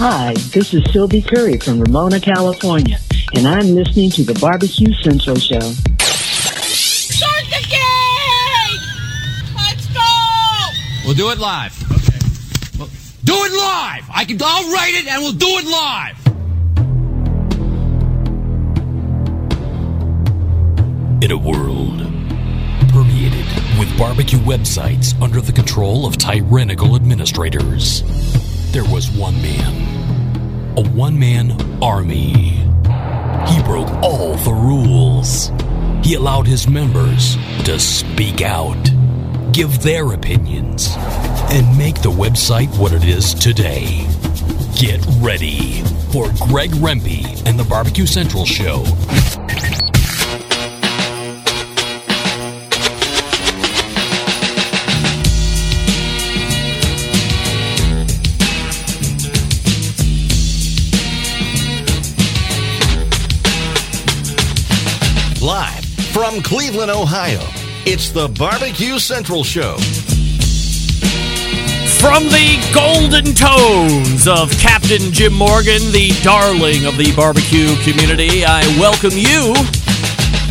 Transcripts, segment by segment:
Hi, this is Sylvie Curry from Ramona, California, and I'm listening to the Barbecue Central Show. Start the game! Let's go! We'll do it live. Okay. Well, do it live. I can. I'll write it, and we'll do it live. In a world permeated with barbecue websites under the control of tyrannical administrators, there was one man, a one man army. He broke all the rules. He allowed his members to speak out, give their opinions, and make the website what it is today. Get ready for Greg Rempe and the Barbecue Central Show. Cleveland, Ohio, it's the Barbecue Central Show. From the golden tones of Captain Jim Morgan, the darling of the barbecue community, I welcome you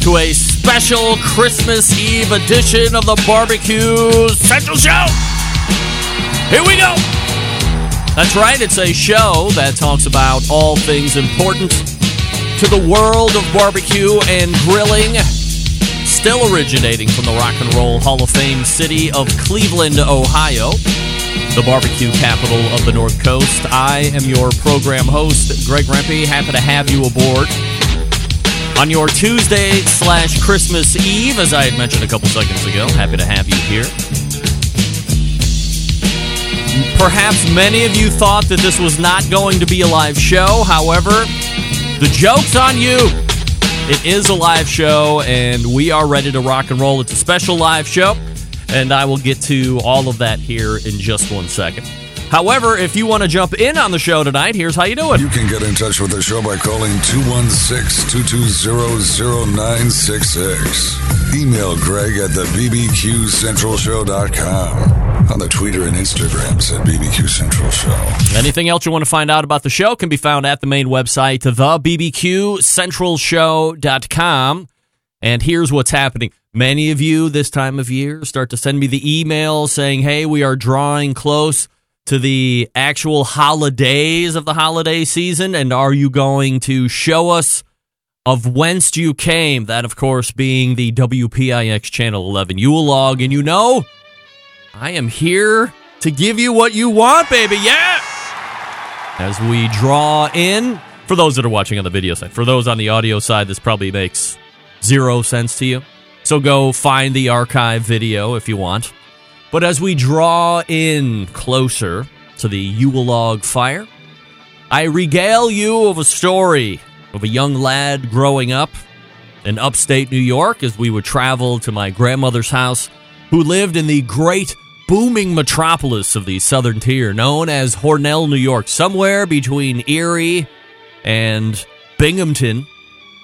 to a special Christmas Eve edition of the Barbecue Central Show. Here we go. That's right, it's a show that talks about all things important to the world of barbecue and grilling, still originating from the Rock and Roll Hall of Fame city of Cleveland, Ohio, the barbecue capital of the North Coast. I am your program host, Greg Rempe. Happy to have you aboard on your Tuesday slash Christmas Eve, as I had mentioned a couple seconds ago. Happy to have you here. Perhaps many of you thought that this was not going to be a live show. However, the joke's on you. It is a live show, and we are ready to rock and roll. It's a special live show, and I will get to all of that here in just one second. However, if you want to jump in on the show tonight, here's how you do it. You can get in touch with the show by calling 216-220-0966. Email Greg at the BBQCentralShow.com. On the Twitter and Instagrams at BBQ Central Show. Anything else you want to find out about the show can be found at the main website, thebbqcentralshow.com. And here's what's happening. Many of you this time of year start to send me the email saying, hey, we are drawing close to the actual holidays of the holiday season. And are you going to show us of whence you came? That, of course, being the WPIX Channel 11 Yule log. And you know, I am here to give you what you want, baby. Yeah. As we draw in, for those that are watching on the video side, for those on the audio side, this probably makes zero sense to you. So go find the archive video if you want. But as we draw in closer to the Yule log fire, I regale you of a story of a young lad growing up in upstate New York as we would travel to my grandmother's house, who lived in the great booming metropolis of the southern tier known as Hornell, New York. Somewhere between Erie and Binghamton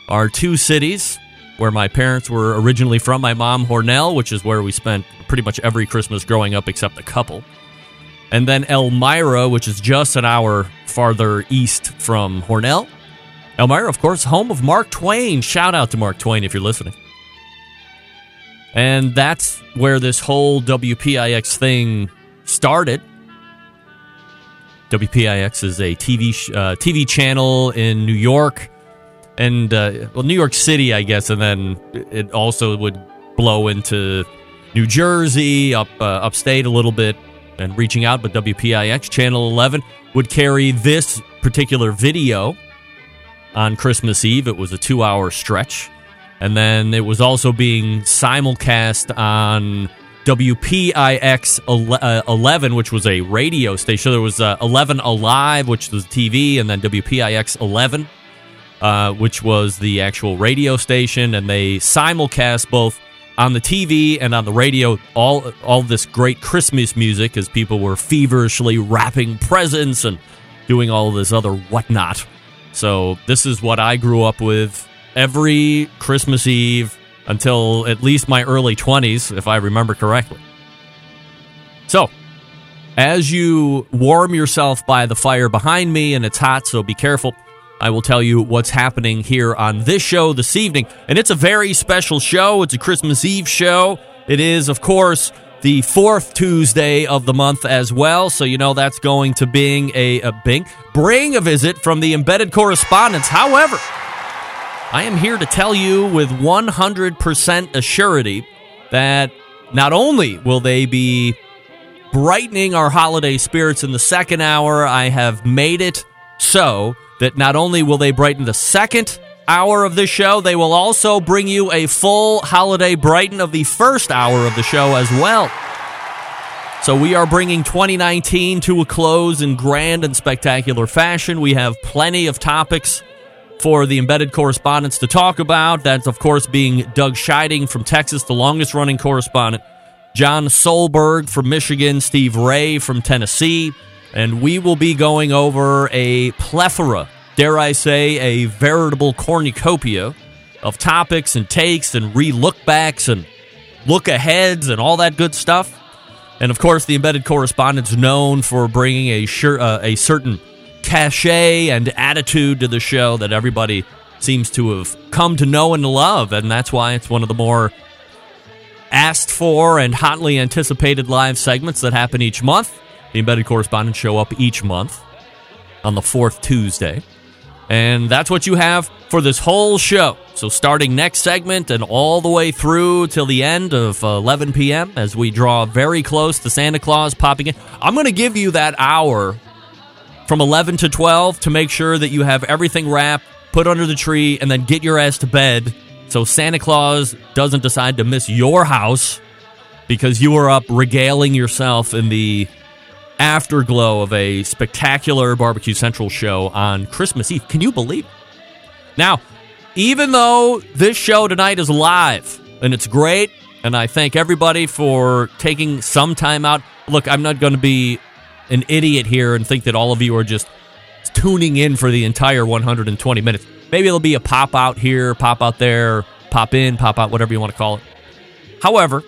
are two cities where my parents were originally from. My mom, Hornell, which is where we spent pretty much every Christmas growing up except a couple. And then Elmira, which is just an hour farther east from Hornell. Elmira, of course, home of Mark Twain. Shout out to Mark Twain if you're listening. And that's where this whole WPIX thing started. WPIX is a TV uh, TV channel in New York and uh, well, New York City, I guess, and then it also would blow into New Jersey, up uh, upstate a little bit, and reaching out. But WPIX Channel 11 would carry this particular video on Christmas Eve. It was a two-hour stretch, and then it was also being simulcast on WPIX uh, 11, which was a radio station. There was uh, 11 Alive, which was TV, and then WPIX 11 uh, which was the actual radio station, and they simulcast both on the TV and on the radio all all this great Christmas music as people were feverishly wrapping presents and doing all this other whatnot. So this is what I grew up with every Christmas Eve until at least my early 20s, if I remember correctly. So, as you warm yourself by the fire behind me, and it's hot, so be careful. I will tell you what's happening here on this show this evening. And it's a very special show. It's a Christmas Eve show. It is, of course, the fourth Tuesday of the month as well. So you know that's going to bring a, a bing, bring a visit from the embedded correspondence. However, I am here to tell you with 100% assurity that not only will they be brightening our holiday spirits in the second hour, I have made it so that not only will they brighten the second hour of the show, they will also bring you a full holiday brighten of the first hour of the show as well. So we are bringing 2019 to a close in grand and spectacular fashion. We have plenty of topics for the embedded correspondents to talk about. That's, of course, being Doug Scheiding from Texas, the longest running correspondent, John Solberg from Michigan, Steve Ray from Tennessee, and we will be going over a plethora, dare I say, a veritable cornucopia of topics and takes and re lookbacks and look aheads and all that good stuff. And of course, the embedded correspondent's known for bringing a sure, uh, a certain cachet and attitude to the show that everybody seems to have come to know and love, and that's why it's one of the more asked for and hotly anticipated live segments that happen each month. The embedded correspondents show up each month on the fourth Tuesday. And that's what you have for this whole show. So, starting next segment and all the way through till the end of uh, 11 p.m., as we draw very close to Santa Claus popping in, I'm going to give you that hour from 11 to 12 to make sure that you have everything wrapped, put under the tree, and then get your ass to bed so Santa Claus doesn't decide to miss your house because you were up regaling yourself in the afterglow of a spectacular Barbecue Central show on Christmas Eve. Can you believe? It? Now, even though this show tonight is live and it's great, and I thank everybody for taking some time out. Look, I'm not going to be an idiot here and think that all of you are just tuning in for the entire 120 minutes. Maybe it'll be a pop out here, pop out there, pop in, pop out, whatever you want to call it. However,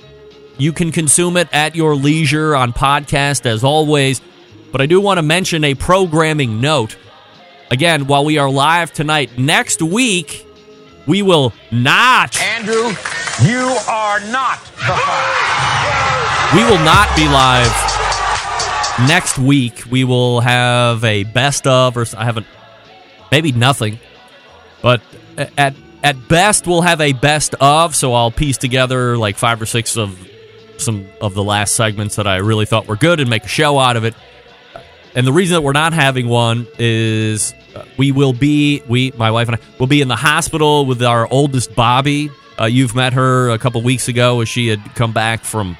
you can consume it at your leisure on podcast as always. But I do want to mention a programming note. Again, while we are live tonight, next week we will not. Andrew, you are not the We will not be live next week. We will have a best of, or I haven't, maybe nothing. But at at best, we'll have a best of. So I'll piece together like five or six of some of the last segments that I really thought were good and make a show out of it. And the reason that we're not having one is uh, we will be we my wife and I will be in the hospital with our oldest Bobby. Uh, you've met her a couple weeks ago as she had come back from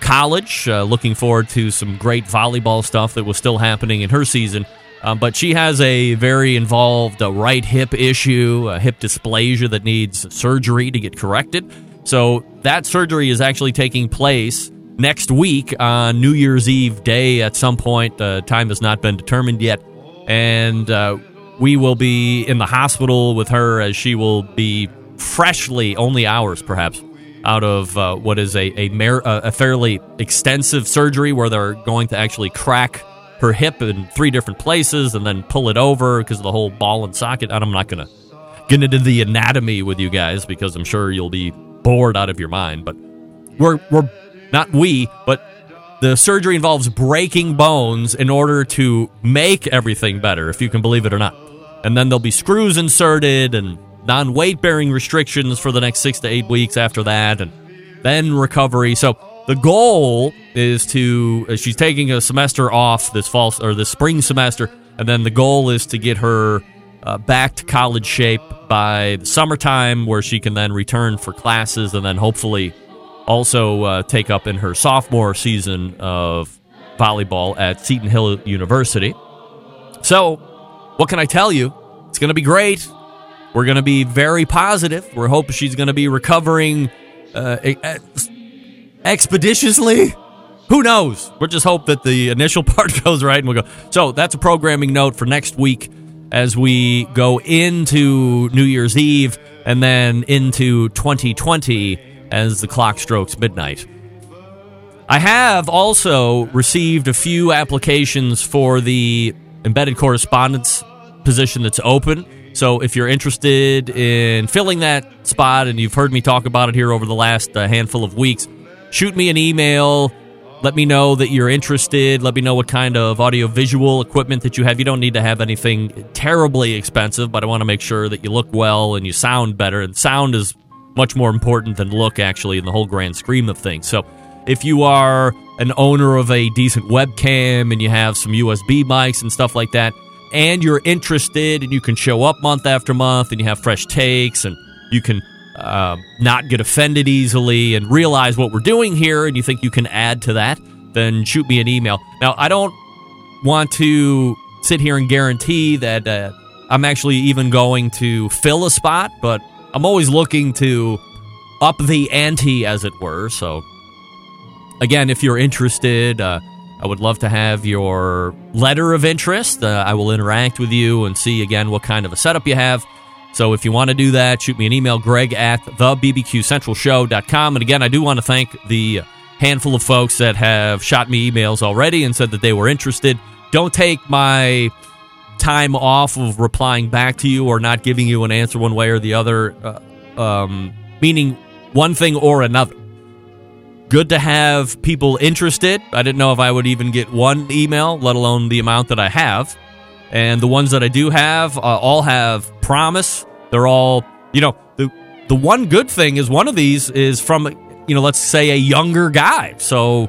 college. Uh, looking forward to some great volleyball stuff that was still happening in her season. Um, but she has a very involved uh, right hip issue, a hip dysplasia that needs surgery to get corrected. So that surgery is actually taking place next week on New Year's Eve day at some point. The time has not been determined yet. And uh, we will be in the hospital with her as she will be freshly, only hours perhaps, out of uh, what is a, a, mer- a fairly extensive surgery where they're going to actually crack her hip in three different places and then pull it over because of the whole ball and socket. And I'm not to get into the anatomy with you guys because I'm sure you'll be bored out of your mind. But we're, we're not we, but the surgery involves breaking bones in order to make everything better, if you can believe it or not. And then there'll be screws inserted and non weight bearing restrictions for the next six to eight weeks after that, and then recovery. So the goal is to uh, she's taking a semester off this fall or this spring semester, and then the goal is to get her uh, back to college shape by the summertime, where she can then return for classes, and then hopefully also uh, take up in her sophomore season of volleyball at Seton Hill University. So, what can I tell you? It's going to be great. We're going to be very positive. We're hoping she's going to be recovering uh, expeditiously. Who knows? We'll just hope that the initial part goes right and we'll go. So, that's a programming note for next week as we go into New Year's Eve and then into 2020 as the clock strokes midnight. I have also received a few applications for the embedded correspondence position that's open. So if you're interested in filling that spot and you've heard me talk about it here over the last uh, handful of weeks, shoot me an email. Let me know that you're interested. Let me know what kind of audiovisual equipment that you have. You don't need to have anything terribly expensive, but I want to make sure that you look well and you sound better. And sound is much more important than look, actually, in the whole grand scheme of things. So if you are an owner of a decent webcam and you have some USB mics and stuff like that, and you're interested and you can show up month after month and you have fresh takes and you can uh, not get offended easily and realize what we're doing here and you think you can add to that, then shoot me an email. Now, I don't want to sit here and guarantee that uh, I'm actually even going to fill a spot, but I'm always looking to up the ante, as it were. So, again, if you're interested, uh, I would love to have your letter of interest. Uh, I will interact with you and see again what kind of a setup you have. So if you want to do that, shoot me an email, greg at thebbqcentralshow.com. And again, I do want to thank the handful of folks that have shot me emails already and said that they were interested. Don't take my time off of replying back to you or not giving you an answer one way or the other, uh, um, meaning one thing or another good to have people interested. I didn't know if I would even get one email, let alone the amount that I have. And the ones that I do have uh, all have promise. They're all, you know, the the one good thing is one of these is from, you know, let's say a younger guy. So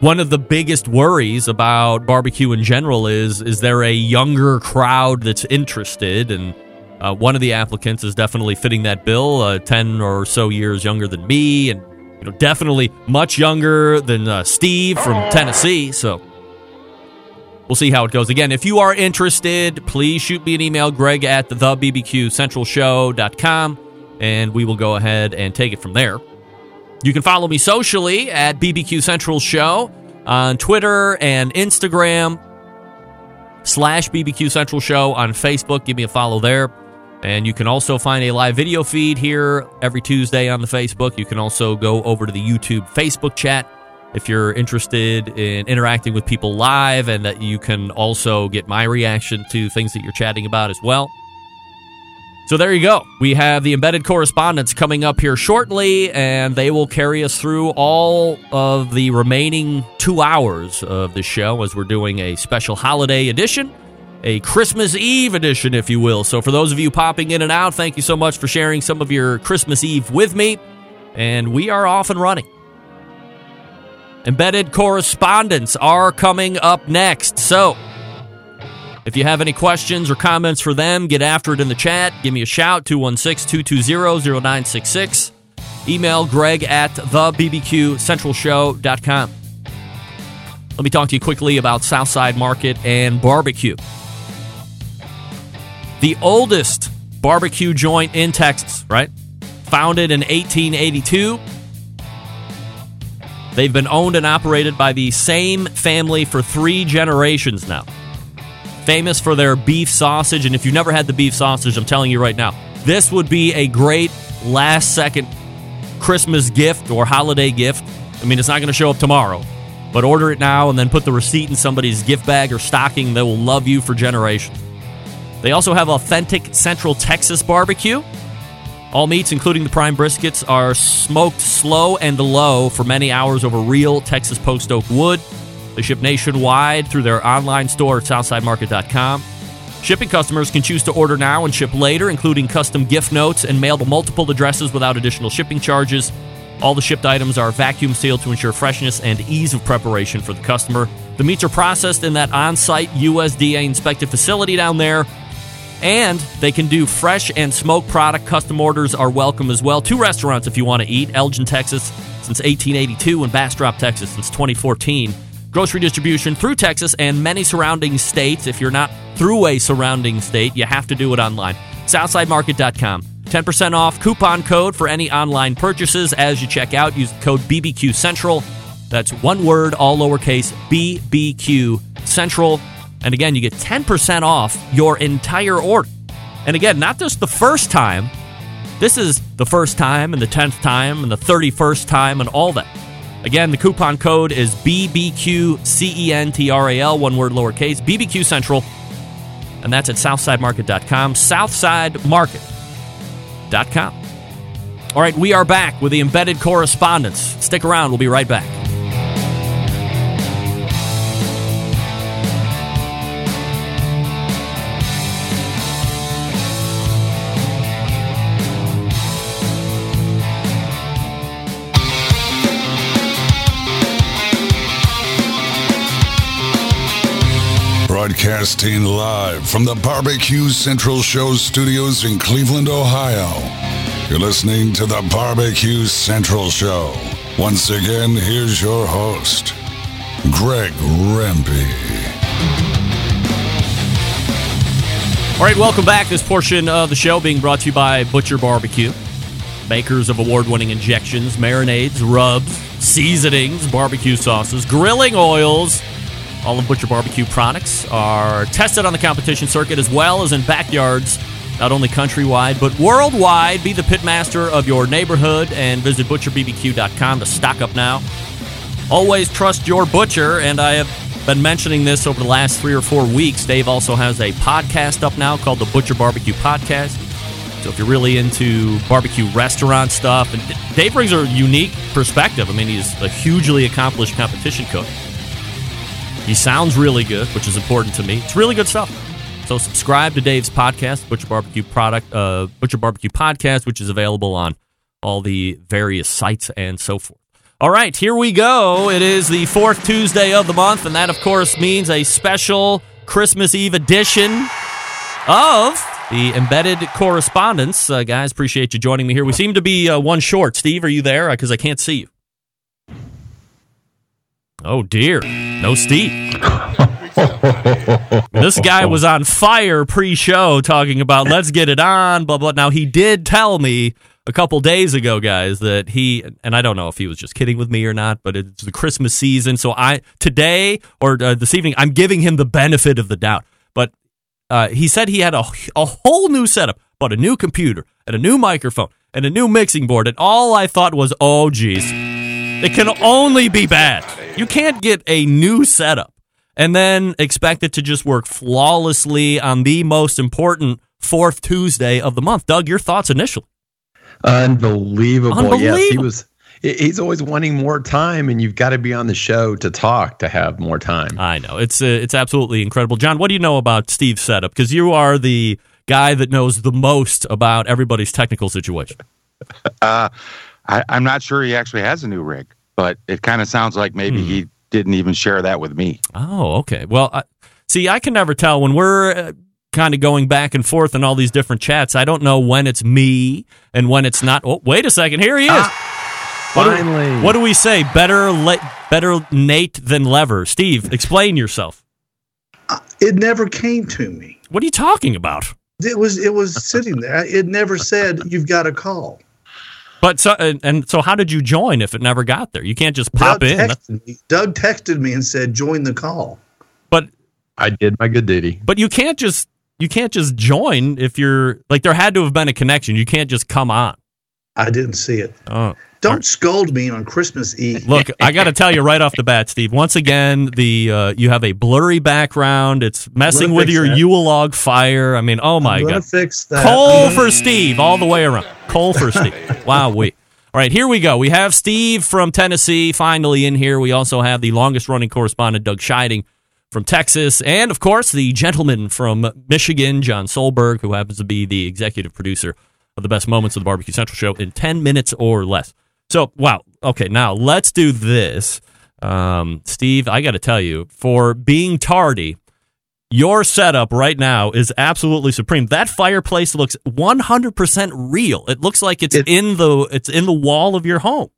one of the biggest worries about barbecue in general is is there a younger crowd that's interested and uh, one of the applicants is definitely fitting that bill, uh, 10 or so years younger than me, and you know, definitely much younger than uh, Steve from Tennessee. So we'll see how it goes. Again, if you are interested, please shoot me an email, greg at the bbqcentralshow.com, and we will go ahead and take it from there. You can follow me socially at BBQ Central Show on Twitter and Instagram, slash BBQ Central Show on Facebook. Give me a follow there. And you can also find a live video feed here every Tuesday on the Facebook. You can also go over to the YouTube Facebook chat if you're interested in interacting with people live, and that you can also get my reaction to things that you're chatting about as well. So there you go. We have the embedded correspondence coming up here shortly, and they will carry us through all of the remaining two hours of the show as we're doing a special holiday edition a Christmas Eve edition, if you will. So, for those of you popping in and out, thank you so much for sharing some of your Christmas Eve with me. And we are off and running. Embedded correspondents are coming up next. So, if you have any questions or comments for them, get after it in the chat. Give me a shout 216 220 0966. Email greg at thebbqcentralshow.com. Let me talk to you quickly about Southside Market and barbecue the oldest barbecue joint in Texas, right? Founded in 1882. They've been owned and operated by the same family for three generations now. Famous for their beef sausage. And if you've never had the beef sausage, I'm telling you right now, this would be a great last second Christmas gift or holiday gift. I mean, it's not going to show up tomorrow, but order it now and then put the receipt in somebody's gift bag or stocking. They will love you for generations. They also have authentic Central Texas barbecue. All meats, including the prime briskets, are smoked slow and low for many hours over real Texas post oak wood. They ship nationwide through their online store at SouthsideMarket.com. Shipping customers can choose to order now and ship later, including custom gift notes and mail to multiple addresses without additional shipping charges. All the shipped items are vacuum sealed to ensure freshness and ease of preparation for the customer. The meats are processed in that on site USDA inspected facility down there and they can do fresh and smoked product. Custom orders are welcome as well. Two restaurants if you want to eat Elgin, Texas since 1882, and Bastrop, Texas since 2014. Grocery distribution through Texas and many surrounding states. If you're not through a surrounding state, you have to do it online. SouthsideMarket.com. 10% off coupon code for any online purchases as you check out. Use code BBQ Central. That's one word, all lowercase, BBQ Central. And again, you get 10% off your entire order. And again, not just the first time, this is the first time and the 10th time and the 31st time and all that. Again, the coupon code is BBQCENTRAL, one word lowercase, BBQ Central, and that's at SouthsideMarket.com, SouthsideMarket.com. All right, we are back with the embedded correspondence. Stick around, we'll be right back. Broadcasting live from the Barbecue Central Show studios in Cleveland, Ohio. You're listening to the Barbecue Central Show. Once again, here's your host, Greg Rempe. All right, welcome back. This portion of the show being brought to you by Butcher Barbecue, makers of award winning injections, marinades, rubs, seasonings, barbecue sauces, grilling oils. All of Butcher Barbecue products are tested on the competition circuit as well as in backyards, not only countrywide, but worldwide. Be the pitmaster of your neighborhood and visit butcherbbq.com to stock up now. Always trust your butcher, and I have been mentioning this over the last three or four weeks. Dave also has a podcast up now called the Butcher Barbecue Podcast. So if you're really into barbecue restaurant stuff, and Dave brings a unique perspective. I mean, he's a hugely accomplished competition cook. He sounds really good, which is important to me. It's really good stuff. So subscribe to Dave's podcast, Butcher Barbecue Product, uh, Butcher Barbecue Podcast, which is available on all the various sites and so forth. All right, here we go. It is the fourth Tuesday of the month, and that, of course, means a special Christmas Eve edition of the embedded correspondence. Uh, guys, appreciate you joining me here. We seem to be uh, one short. Steve, are you there? Because I can't see you. Oh dear, no Steve. this guy was on fire pre-show talking about let's get it on, blah blah. Now he did tell me a couple days ago, guys, that he and I don't know if he was just kidding with me or not, but it's the Christmas season, so I today or uh, this evening I'm giving him the benefit of the doubt. But uh, he said he had a a whole new setup, but a new computer and a new microphone and a new mixing board, and all I thought was, oh geez, it can only be bad. You can't get a new setup and then expect it to just work flawlessly on the most important fourth Tuesday of the month. Doug, your thoughts initially? Unbelievable. Unbelievable. Yes, he was. He's always wanting more time, and you've got to be on the show to talk to have more time. I know it's uh, it's absolutely incredible. John, what do you know about Steve's setup? Because you are the guy that knows the most about everybody's technical situation. Uh, I, I'm not sure he actually has a new rig, but it kind of sounds like maybe he hmm. didn't even share that with me. Oh, okay. Well, I, see, I can never tell when we're uh, kind of going back and forth in all these different chats. I don't know when it's me and when it's not. Oh, wait a second. Here he is. Ah, what do- Finally. what do we say? Better, le- better Nate than Lever. Steve, explain yourself. Uh, it never came to me. What are you talking about? It was it was sitting there. It never said you've got a call. But so and, and so, how did you join if it never got there? You can't just pop Doug in. Texted me. Doug texted me and said, "Join the call." But I did my good duty. but you can't just you can't just join if you're like there had to have been a connection. You can't just come on. I didn't see it. Oh. Don't scold me on Christmas Eve. Look, I got to tell you right off the bat, Steve. Once again, the uh, you have a blurry background. It's messing with your that. Yule log fire. I mean, oh my god! fix that. Coal for Steve all the way around. Coal for Steve. Wow, we. All right, here we go. We have Steve from Tennessee finally in here. We also have the longest running correspondent, Doug Scheiding from Texas, and of course, the gentleman from Michigan, John Solberg, who happens to be the executive producer of the best moments of the Barbecue Central show in 10 minutes or less. So, wow. Okay, now let's do this. Um, Steve, I got to tell you, for being tardy, your setup right now is absolutely supreme. That fireplace looks 100% real. It looks like it's in the it's in the wall of your home.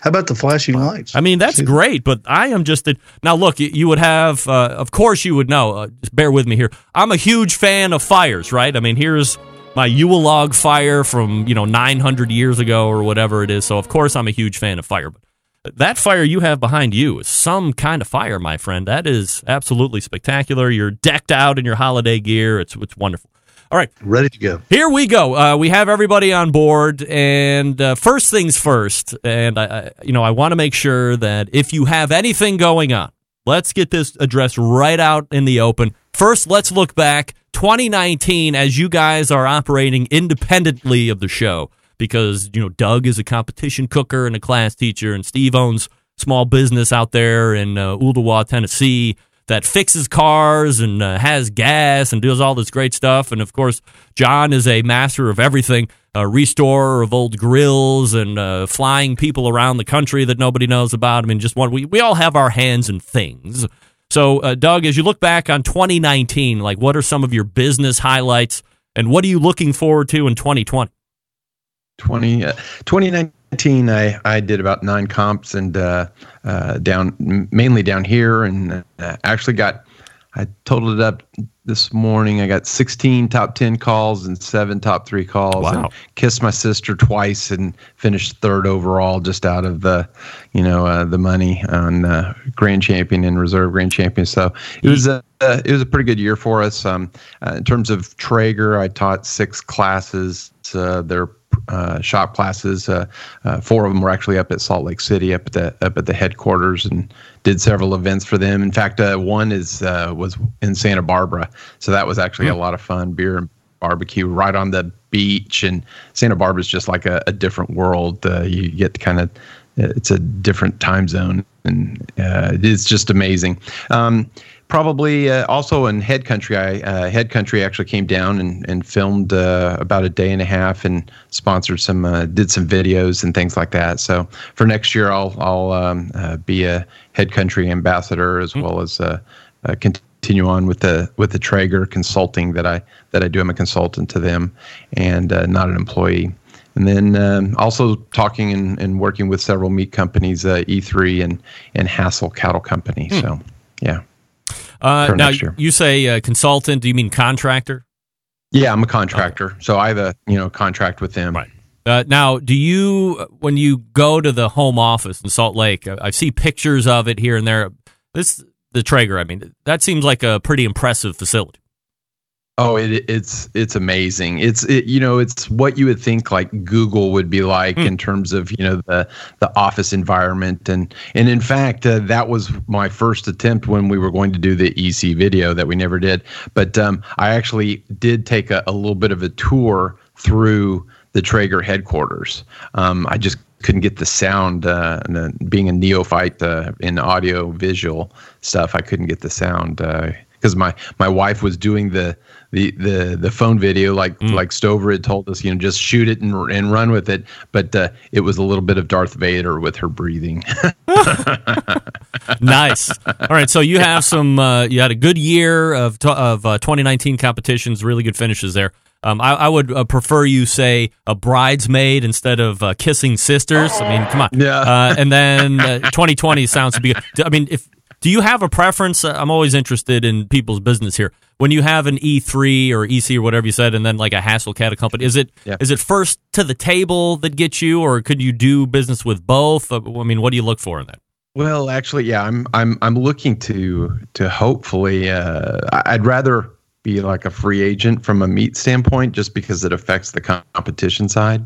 How about the flashing lights? I mean, that's great, but I am just a, now. Look, you, you would have, uh, of course, you would know. Uh, just bear with me here. I'm a huge fan of fires, right? I mean, here's my Yule log fire from you know 900 years ago or whatever it is. So of course, I'm a huge fan of fire. But that fire you have behind you is some kind of fire, my friend. That is absolutely spectacular. You're decked out in your holiday gear. It's it's wonderful. All right, ready to go. Here we go. Uh, we have everybody on board, and uh, first things first. And I, I you know, I want to make sure that if you have anything going on, let's get this addressed right out in the open. First, let's look back 2019 as you guys are operating independently of the show because you know Doug is a competition cooker and a class teacher, and Steve owns small business out there in uh, Tennessee that fixes cars and uh, has gas and does all this great stuff. And of course, John is a master of everything, a restorer of old grills and uh, flying people around the country that nobody knows about. I mean, just one, we, we all have our hands in things. So, uh, Doug, as you look back on 2019, like what are some of your business highlights and what are you looking forward to in 2020? 20, uh, 2019, I, I did about nine comps and uh, uh, down mainly down here, and uh, actually got I totaled it up this morning. I got 16 top 10 calls and seven top three calls. Wow. And kissed my sister twice and finished third overall, just out of the, you know, uh, the money on uh, grand champion and reserve grand champion. So it was a uh, it was a pretty good year for us. Um, uh, in terms of Traeger, I taught six classes. Uh, their uh, shop classes. Uh, uh, four of them were actually up at Salt Lake City, up at the up at the headquarters, and did several events for them. In fact, uh, one is uh, was in Santa Barbara, so that was actually Mm. a lot of fun. Beer and barbecue right on the beach, and Santa Barbara is just like a, a different world. Uh, you get kind of it's a different time zone, and uh, it's just amazing. Um, probably uh, also in head country i uh, head country actually came down and, and filmed uh, about a day and a half and sponsored some uh, did some videos and things like that. So for next year i'll i'll um, uh, be a head country ambassador as well as uh, uh, continue on with the with the traeger consulting that i that i do. I'm a consultant to them and uh, not an employee. And then um, also talking and, and working with several meat companies, uh, E3 and and Hassel Cattle Company. So, yeah. Uh, now, you say uh, consultant. Do you mean contractor? Yeah, I'm a contractor, so I have a you know contract with them. Right. Uh, now, do you when you go to the home office in Salt Lake? I, I see pictures of it here and there. This the Traeger. I mean, that seems like a pretty impressive facility. Oh, it, it's it's amazing. It's it, you know it's what you would think like Google would be like Hmm. in terms of you know the the office environment and and in fact uh, that was my first attempt when we were going to do the EC video that we never did. But um, I actually did take a, a little bit of a tour through the Traeger headquarters. Um, I just couldn't get the sound. Uh, and then being a neophyte uh, in audio visual stuff, I couldn't get the sound because my my wife was doing the the the the phone video like like Stover had told us, you know, just shoot it and and run with it. But uh, it was a little bit of Darth Vader with her breathing. nice. All right, so you have some. Uh, you had a good year of t- of uh, 2019 competitions, really good finishes there. Um, I, I would uh, prefer you say a bridesmaid instead of uh, kissing sisters. I mean, come on. Yeah. Uh, and then uh, 2020 sounds to be. I mean, if do you have a preference? Uh, I'm always interested in people's business here. When you have an E3 or EC or whatever you said, and then like a Hassel Cat company, is it is Yeah. it first to the table that gets you, or could you do business with both? Uh, I mean, what do you look for in that? Well, actually, yeah, I'm I'm I'm looking to to hopefully. Uh, I'd rather be like a free agent from a meat standpoint, just because it affects the competition side.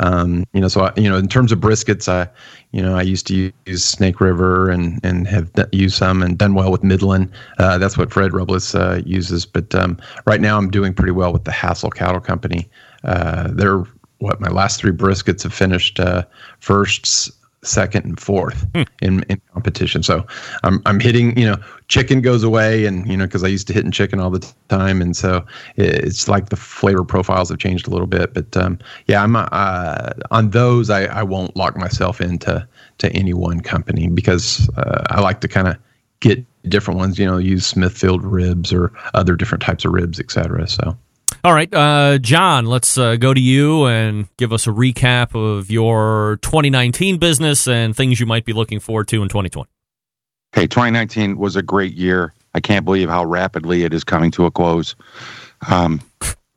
Um, you know, so I, you know, in terms of briskets, I you know I used to use Snake River and and have d- used some and done well with Midland. Uh, that's what Fred Robles uh, uses. But um, right now, I'm doing pretty well with the Hassel Cattle Company. Uh, they're what my last three briskets have finished uh, first, s- second, and fourth in, in competition. So I'm I'm hitting. You know, chicken goes away, and you know because I used to hitting chicken all the time, and so it- it's like the flavor profiles have changed a little bit. But um, yeah, I'm uh, on those. I, I won't lock myself into to any one company because uh, I like to kind of get different ones. You know, use Smithfield ribs or other different types of ribs, et cetera. So. All right, uh, John, let's uh, go to you and give us a recap of your 2019 business and things you might be looking forward to in 2020. Hey, 2019 was a great year. I can't believe how rapidly it is coming to a close. Um,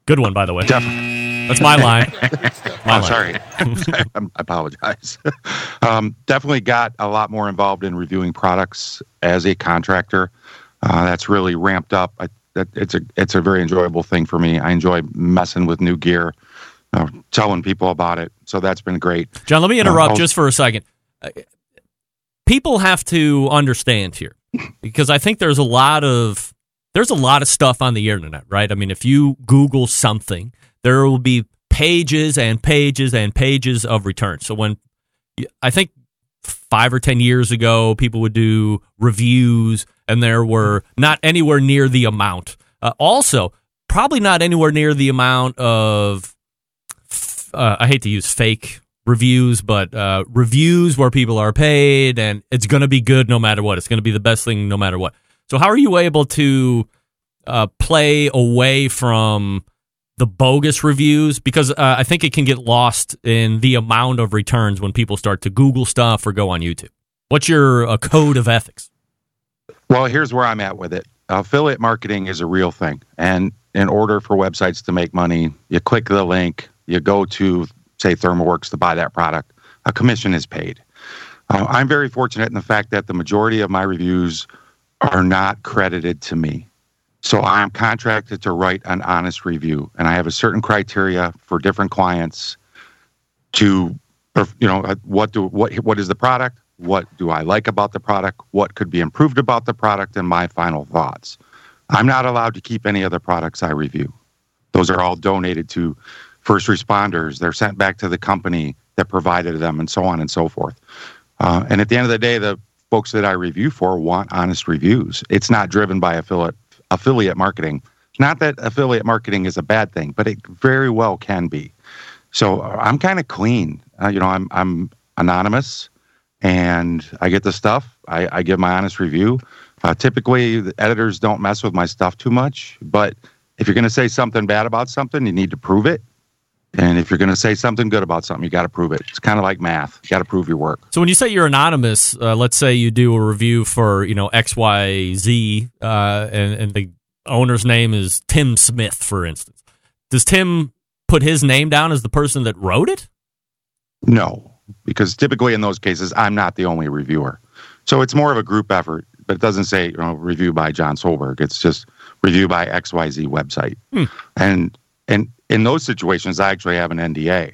Good one, by the way. That's my line. My I'm line. sorry. I apologize. um, definitely got a lot more involved in reviewing products as a contractor. Uh, that's really ramped up. I that it's a it's a very enjoyable thing for me. I enjoy messing with new gear, uh, telling people about it. So that's been great. John, let me interrupt Uh, just for a second. Uh, People have to understand here because I think there's a lot of there's a lot of stuff on the internet, right? I mean, if you Google something, there will be pages and pages and pages of returns. So when I think five or ten years ago, people would do reviews, and there were not anywhere near the amount. Uh, also, probably not anywhere near the amount of uh, I hate to use fake reviews, but uh, reviews where people are paid and it's going to be good no matter what. It's going to be the best thing no matter what. So, how are you able to uh, play away from the bogus reviews? Because uh, I think it can get lost in the amount of returns when people start to Google stuff or go on YouTube. What's your uh, code of ethics? Well, here's where I'm at with it. Affiliate marketing is a real thing. And in order for websites to make money, you click the link, you go to, say, ThermoWorks to buy that product, a commission is paid. Uh, I'm very fortunate in the fact that the majority of my reviews are not credited to me. So I'm contracted to write an honest review, and I have a certain criteria for different clients to, you know, uh, what do what what is the product? What do I like about the product? What could be improved about the product? And my final thoughts. I'm not allowed to keep any of the products I review. Those are all donated to first responders. They're sent back to the company that provided them, and so on and so forth. Uh, and at the end of the day, the folks that I review for want honest reviews. It's not driven by affiliate affiliate marketing. Not that affiliate marketing is a bad thing, but it very well can be. So I'm kind of clean. Uh, you know, I'm I'm anonymous, and I get the stuff. I, I give my honest review. Uh, typically, the editors don't mess with my stuff too much. But if you're going to say something bad about something, you need to prove it. And if you're going to say something good about something, you got to prove it. It's kind of like math. You got to prove your work. So when you say you're anonymous, uh, let's say you do a review for you know X Y Z, uh, and and the owner's name is Tim Smith, for instance. Does Tim put his name down as the person that wrote it? No, because typically in those cases, I'm not the only reviewer. So it's more of a group effort, but it doesn't say you know review by John Solberg. It's just review by XYZ website. Hmm. And and in those situations, I actually have an NDA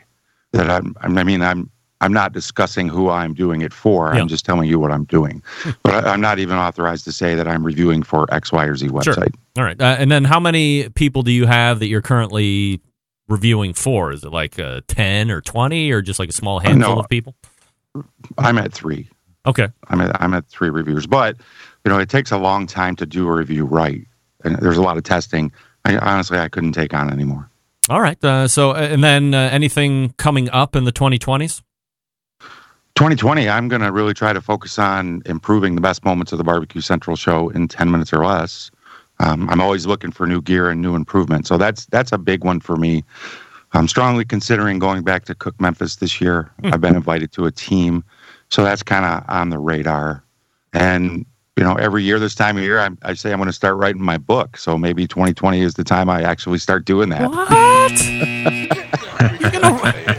that I'm. I mean, I'm I'm not discussing who I'm doing it for. Yeah. I'm just telling you what I'm doing. but I, I'm not even authorized to say that I'm reviewing for X, Y, or Z website. Sure. All right. Uh, and then how many people do you have that you're currently reviewing for? Is it like uh, 10 or 20 or just like a small handful No. of people? I'm at three. Okay. I'm at I'm at three reviewers, but you know it takes a long time to do a review right, and there's a lot of testing. I, honestly, I couldn't take on anymore. All right. Uh, so, uh, and then uh, anything coming up in the 2020s? 2020, I'm going to really try to focus on improving the best moments of the Barbecue Central show in 10 minutes or less. Um, I'm always looking for new gear and new improvement, so that's that's a big one for me. I'm strongly considering going back to Cook Memphis this year. I've been invited to a team, so that's kind of on the radar. And you know, every year this time of year, I, I say I'm going to start writing my book. So maybe 2020 is the time I actually start doing that. What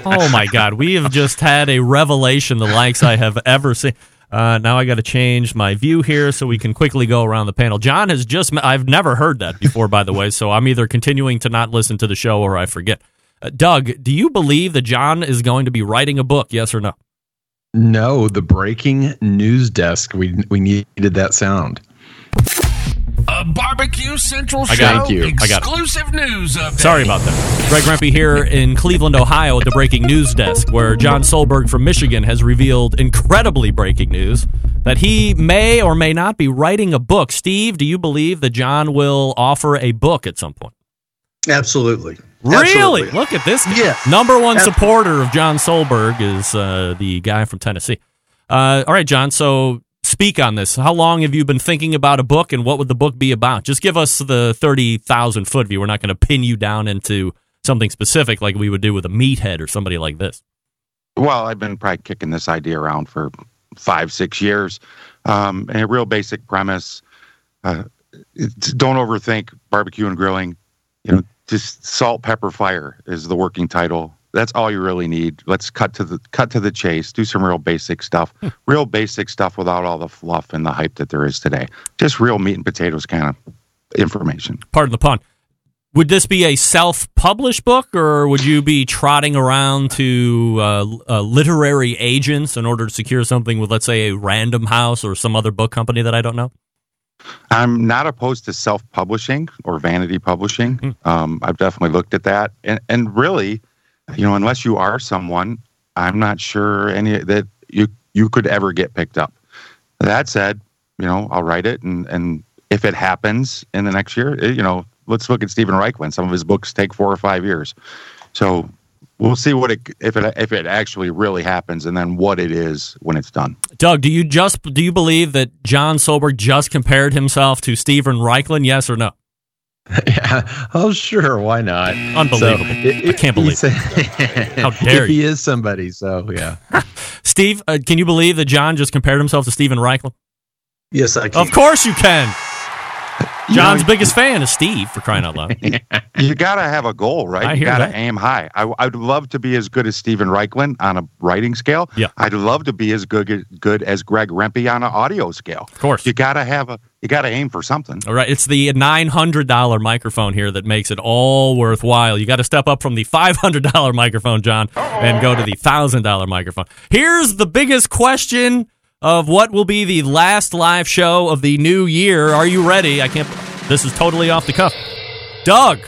Oh my God, we have just had a revelation the likes I have ever seen. Uh, now I got to change my view here so we can quickly go around the panel. John has just, I've never heard that before, by the way, so I'm either continuing to not listen to the show or I forget. Uh, Doug, do you believe that John is going to be writing a book? Yes or no? No, the breaking news desk. We we needed that sound. A Barbecue Central I Show got it. Thank you. I got it. exclusive news update. Sorry about that. Greg Rempe here in Cleveland, Ohio at the breaking news desk, where John Solberg from Michigan has revealed incredibly breaking news that he may or may not be writing a book. Steve, do you believe that John will offer a book at some point? Absolutely. Really? Absolutely. Look at this. guy. Yes. Number one Absolutely. supporter of John Solberg is uh, the guy from Tennessee. Uh, all right, John. So speak on this. How long have you been thinking about a book, and what would the book be about? Just give us the thirty thousand foot view. We're not going to pin you down into something specific like we would do with a meathead or somebody like this. Well, I've been probably kicking this idea around for five, six years. Um, and a real basic premise: uh, it's, don't overthink barbecue and grilling. You know, just salt, pepper, fire is the working title. That's all you really need. Let's cut to the cut to the chase. Do some real basic stuff. real basic stuff without all the fluff and the hype that there is today. Just real meat and potatoes kind of information. Pardon the pun. Would this be a self-published book, or would you be trotting around to uh, uh, literary agents in order to secure something with, let's say, a Random House or some other book company that I don't know? I'm not opposed to self-publishing or vanity publishing. Um, I've definitely looked at that, and and really, you know, unless you are someone, I'm not sure any that you you could ever get picked up. That said, you know, I'll write it, and and if it happens in the next year, it- you know, let's look at Steven Raichlen. Some of his books take four or five years, so we'll see what it if it if it actually really happens, and then what it is when it's done. Doug, do you just do you believe that John Solberg just compared himself to Steven Raichlen? Yes or no? yeah. Oh, sure. Why not? Unbelievable. I can't believe it. How dare if he is somebody, so yeah. Steve, uh, can you believe that John just compared himself to Steven Raichlen? Yes, I can. Of course you can. John's know, biggest fan is Steve for crying out loud. you got to have a goal, right? I you got to aim high. I, I'd love to be as good as Steven Raichlen on a writing scale. Yeah. I'd love to be as good good as Greg Rempe on an audio scale. Of course. You got to have a you got to aim for something. All right, it's the nine hundred dollar microphone here that makes it all worthwhile. You got to step up from the five hundred dollar microphone, John, and go to the thousand dollar microphone. Here's the biggest question of what will be the last live show of the new year. Are you ready? I can't. This is totally off the cuff. Doug,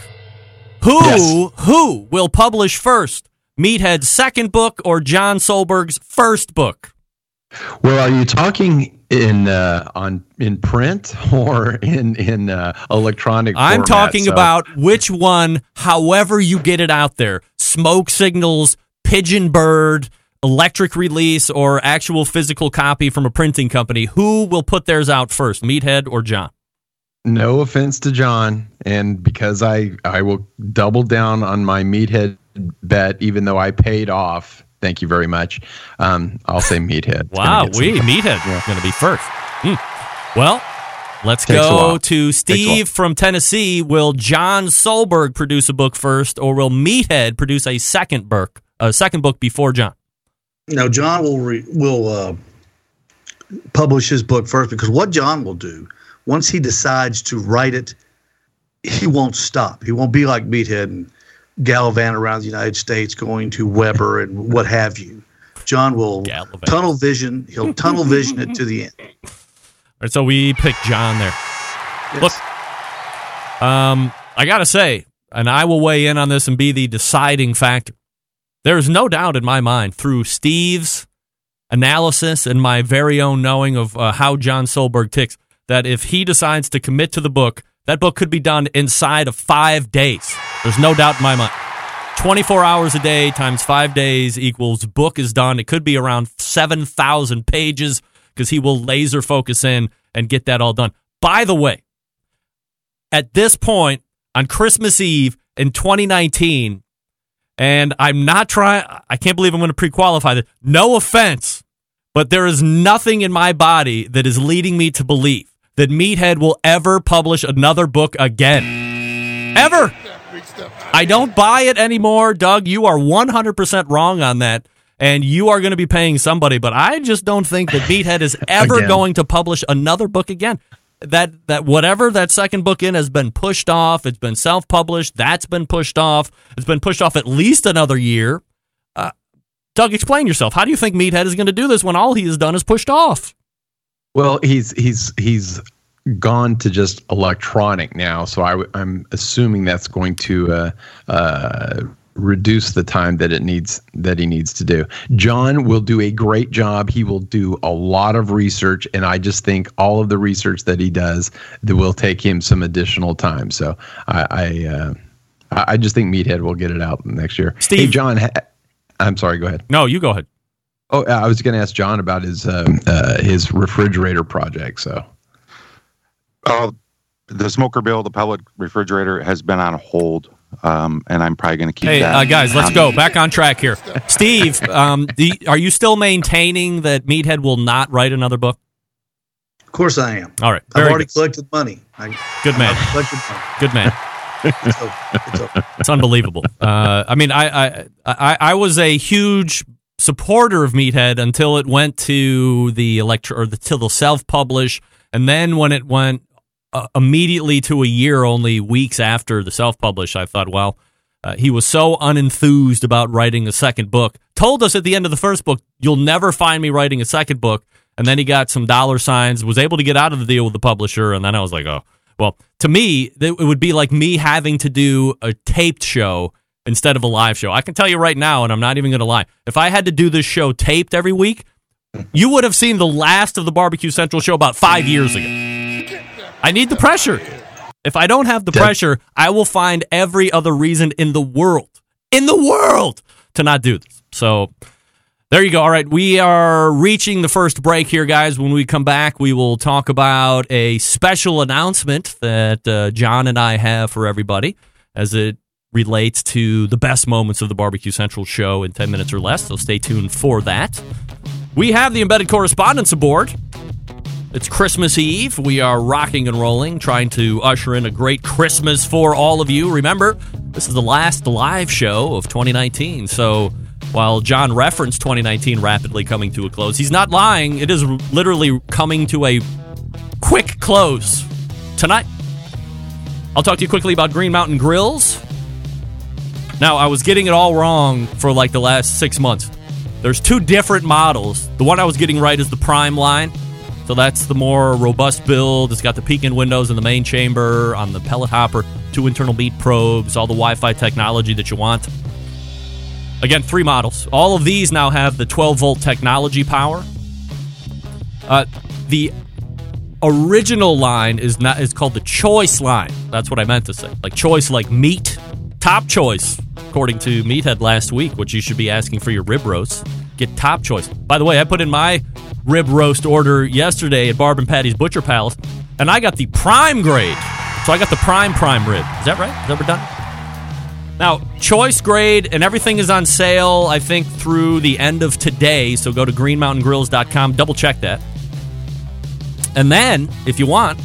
who who will publish first? Meathead's second book or John Solberg's first book? Well, are you talking in uh, on in print or in in uh, electronic? I'm format? talking So- about which one, however you get it out there smoke signals, pigeon bird, electric release, or actual physical copy from a printing company. Who will put theirs out first, Meathead or John? No offense to John, and because I I will double down on my meathead bet, even though I paid off. Thank you very much. Um, I'll say meathead. Wow, we Meathead going to be first. Hmm. Well, let's Takes go to Takes a while. Steve from Tennessee. Will John Solberg produce a book first, or will Meathead produce a second book, a second book before John? No, John will re, will uh, publish his book first because what John will do once he decides to write it, he won't stop. He won't be like Meathead and gallivant around the United States, going to Weber and what have you. John will tunnel vision. He'll tunnel vision it to the end. All right, so we picked John there. Look, um, I gotta say, and I will weigh in on this and be the deciding factor. There is no doubt in my mind through Steve's analysis and my very own knowing of uh, how John Solberg ticks that if he decides to commit to the book, that book could be done inside of five days. There's no doubt in my mind. 24 hours a day times five days equals book is done. It could be around 7,000 pages because he will laser focus in and get that all done. By the way, at this point on Christmas Eve in 2019, and I'm not trying, I can't believe I'm going to pre qualify this. No offense, but there is nothing in my body that is leading me to believe that Meathead will ever publish another book again. Ever. I don't buy it anymore. Doug, you are 100% wrong on that. And you are going to be paying somebody, but I just don't think that Meathead is ever going to publish another book again. That that whatever that second book in has been pushed off. It's been self published. That's been pushed off. It's been pushed off at least another year. Uh, Doug, explain yourself. How do you think Meathead is going to do this when all he has done is pushed off? Well, he's he's he's gone to just electronic now, so I, am assuming that's going to uh, uh, reduce the time that it needs that he needs to do. John will do a great job. He will do a lot of research, and I just think all of the research that he does that will take him some additional time. So I. I uh, I I just think Meathead will get it out next year. Steve- hey, John. Ha- I'm sorry. Go ahead. No, you go ahead. Oh, I was going to ask John about his um, uh, his refrigerator project. So, Uh, the smoker bill, the pellet refrigerator, has been on hold, um, and I'm probably going to keep Hey, that. uh, guys, let's go back on track here. Steve, um, do you- are you still maintaining that Meathead will not write another book? Of course, I am. All right, I've already good. collected money. I, Good man. Collected money. Good man. It's over. It's over. It's unbelievable. Uh, I mean, I, I I I was a huge supporter of Meathead until it went to the electro or the till the self publish, and then when it went uh, immediately to a year, only weeks after the self publish, I thought, well, uh, he was so unenthused about writing a second book. Told us at the end of the first book, you'll never find me writing a second book. And then he got some dollar signs, was able to get out of the deal with the publisher. And then I was like, oh, well, to me, it would be like me having to do a taped show instead of a live show. I can tell you right now, and I'm not even going to lie, if I had to do this show taped every week, you would have seen the last of the Barbecue Central show about five years ago. I need the pressure. If I don't have the pressure, I will find every other reason in the world, in the world, to not do this. So there you go. All right, we are reaching the first break here, guys. When we come back, we will talk about a special announcement that uh, John and I have for everybody as it relates to the best moments of the Barbecue Central show in 10 minutes or less. So stay tuned for that. We have the embedded correspondence aboard. It's Christmas Eve. We are rocking and rolling, trying to usher in a great Christmas for all of you. Remember, this is the last live show of 2019. So while John referenced 2019 rapidly coming to a close, he's not lying. It is literally coming to a quick close tonight. I'll talk to you quickly about Green Mountain Grills. Now, I was getting it all wrong for like the last six months. There's two different models. The one I was getting right is the Prime line. So that's the more robust build. It's got the peak in windows in the main chamber, on the pellet hopper, two internal meat probes, all the Wi Fi technology that you want. Again, three models. All of these now have the 12 volt technology power. Uh, the original line is not is called the choice line. That's what I meant to say. Like choice, like meat, top choice, according to Meathead last week, which you should be asking for your rib roast. Get top choice. By the way, I put in my rib roast order yesterday at Barb and Patty's Butcher Palace, and I got the prime grade. So I got the prime prime rib. Is that right? Is that we're done? Now, choice grade and everything is on sale, I think, through the end of today. So go to greenmountaingrills.com, double check that. And then, if you want,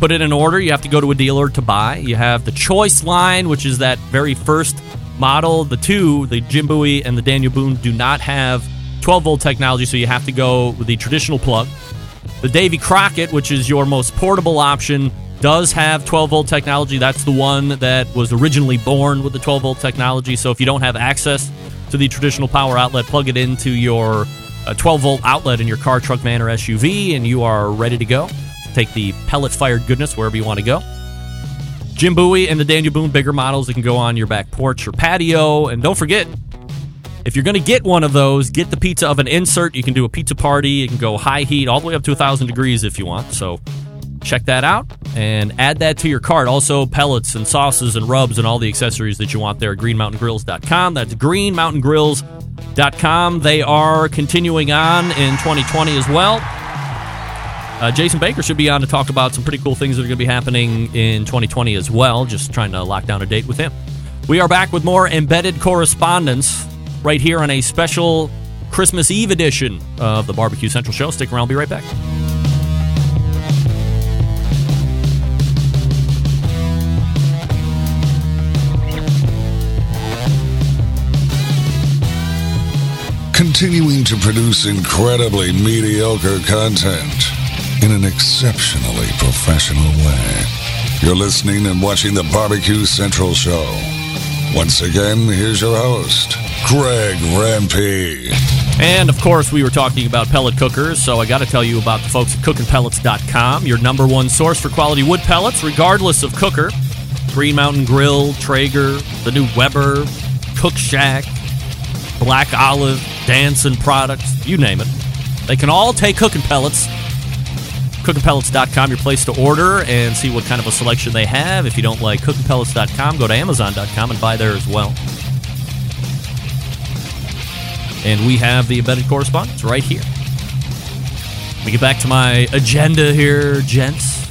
put it in order. You have to go to a dealer to buy. You have the choice line, which is that very first model. The two, the Jim Bowie and the Daniel Boone, do not have 12 volt technology, so you have to go with the traditional plug. The Davy Crockett, which is your most portable option, does have 12 volt technology. That's the one that was originally born with the 12 volt technology. So if you don't have access to the traditional power outlet, plug it into your uh, 12 volt outlet in your car, truck, van, or SUV, and you are ready to go. Take the pellet fired goodness wherever you want to go. Jim Bowie and the Daniel Boone bigger models that can go on your back porch or patio. And don't forget, if you're going to get one of those, get the pizza oven insert. You can do a pizza party. You can go high heat all the way up to 1,000 degrees if you want. So check that out and add that to your cart. Also, pellets and sauces and rubs and all the accessories that you want there at greenmountaingrills.com. That's greenmountaingrills.com. They are continuing on in 2020 as well. Uh, Jason Baker should be on to talk about some pretty cool things that are going to be happening in 2020 as well. Just trying to lock down a date with him. We are back with more embedded correspondence right here on a special Christmas Eve edition of the Barbecue Central Show. Stick around, I'll be right back. continuing to produce incredibly mediocre content in an exceptionally professional way. You're listening and watching the Barbecue Central Show. Once again, here's your host, Greg Rempe. And of course, we were talking about pellet cookers, so I got to tell you about the folks at cookinpellets.com, your number one source for quality wood pellets, regardless of cooker. Green Mountain Grill, Traeger, the new Weber, Cook Shack, Black Olive, Danson products, you name it. They can all take cooking pellets. CookinPellets.com, your place to order and see what kind of a selection they have. If you don't like CookinPellets.com, go to Amazon.com and buy there as well. And we have the embedded correspondence right here. Let me get back to my agenda here, gents.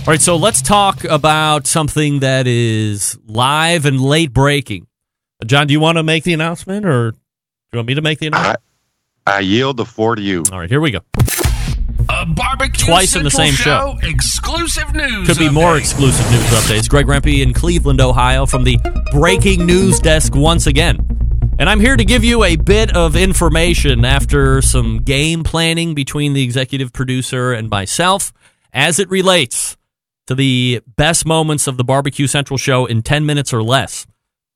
All right, so let's talk about something that is live and late breaking. John, do you want to make the announcement or do you want me to make the announcement? I, I yield the floor to you. All right, here we go. Barbecue Twice in the Central same show. Exclusive news. Could be update. more exclusive news updates. Greg Rempe in Cleveland, Ohio, from the breaking news desk once again. And I'm here to give you a bit of information after some game planning between the executive producer and myself as it relates to the best moments of the Barbecue Central show in 10 minutes or less.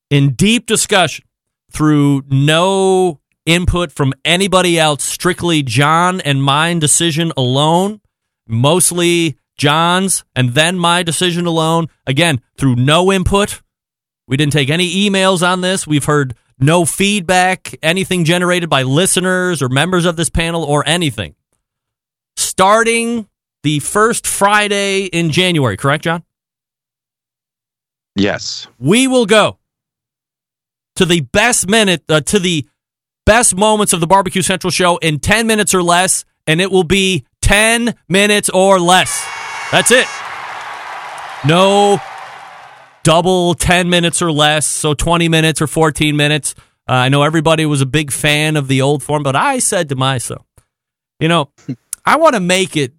In deep discussion through no input from anybody else, strictly John and mine decision alone, mostly John's and then my decision alone. Again, through no input. We didn't take any emails on this. We've heard no feedback, anything generated by listeners or members of this panel or anything. Starting the first Friday in January, correct, John? Yes. We will go to the best minute, uh, to the best moments of the Barbecue Central show in 10 minutes or less, and it will be 10 minutes or less. That's it. No double 10 minutes or less, so 20 minutes or 14 minutes. Uh, I know everybody was a big fan of the old form, but I said to myself, you know, I want to make it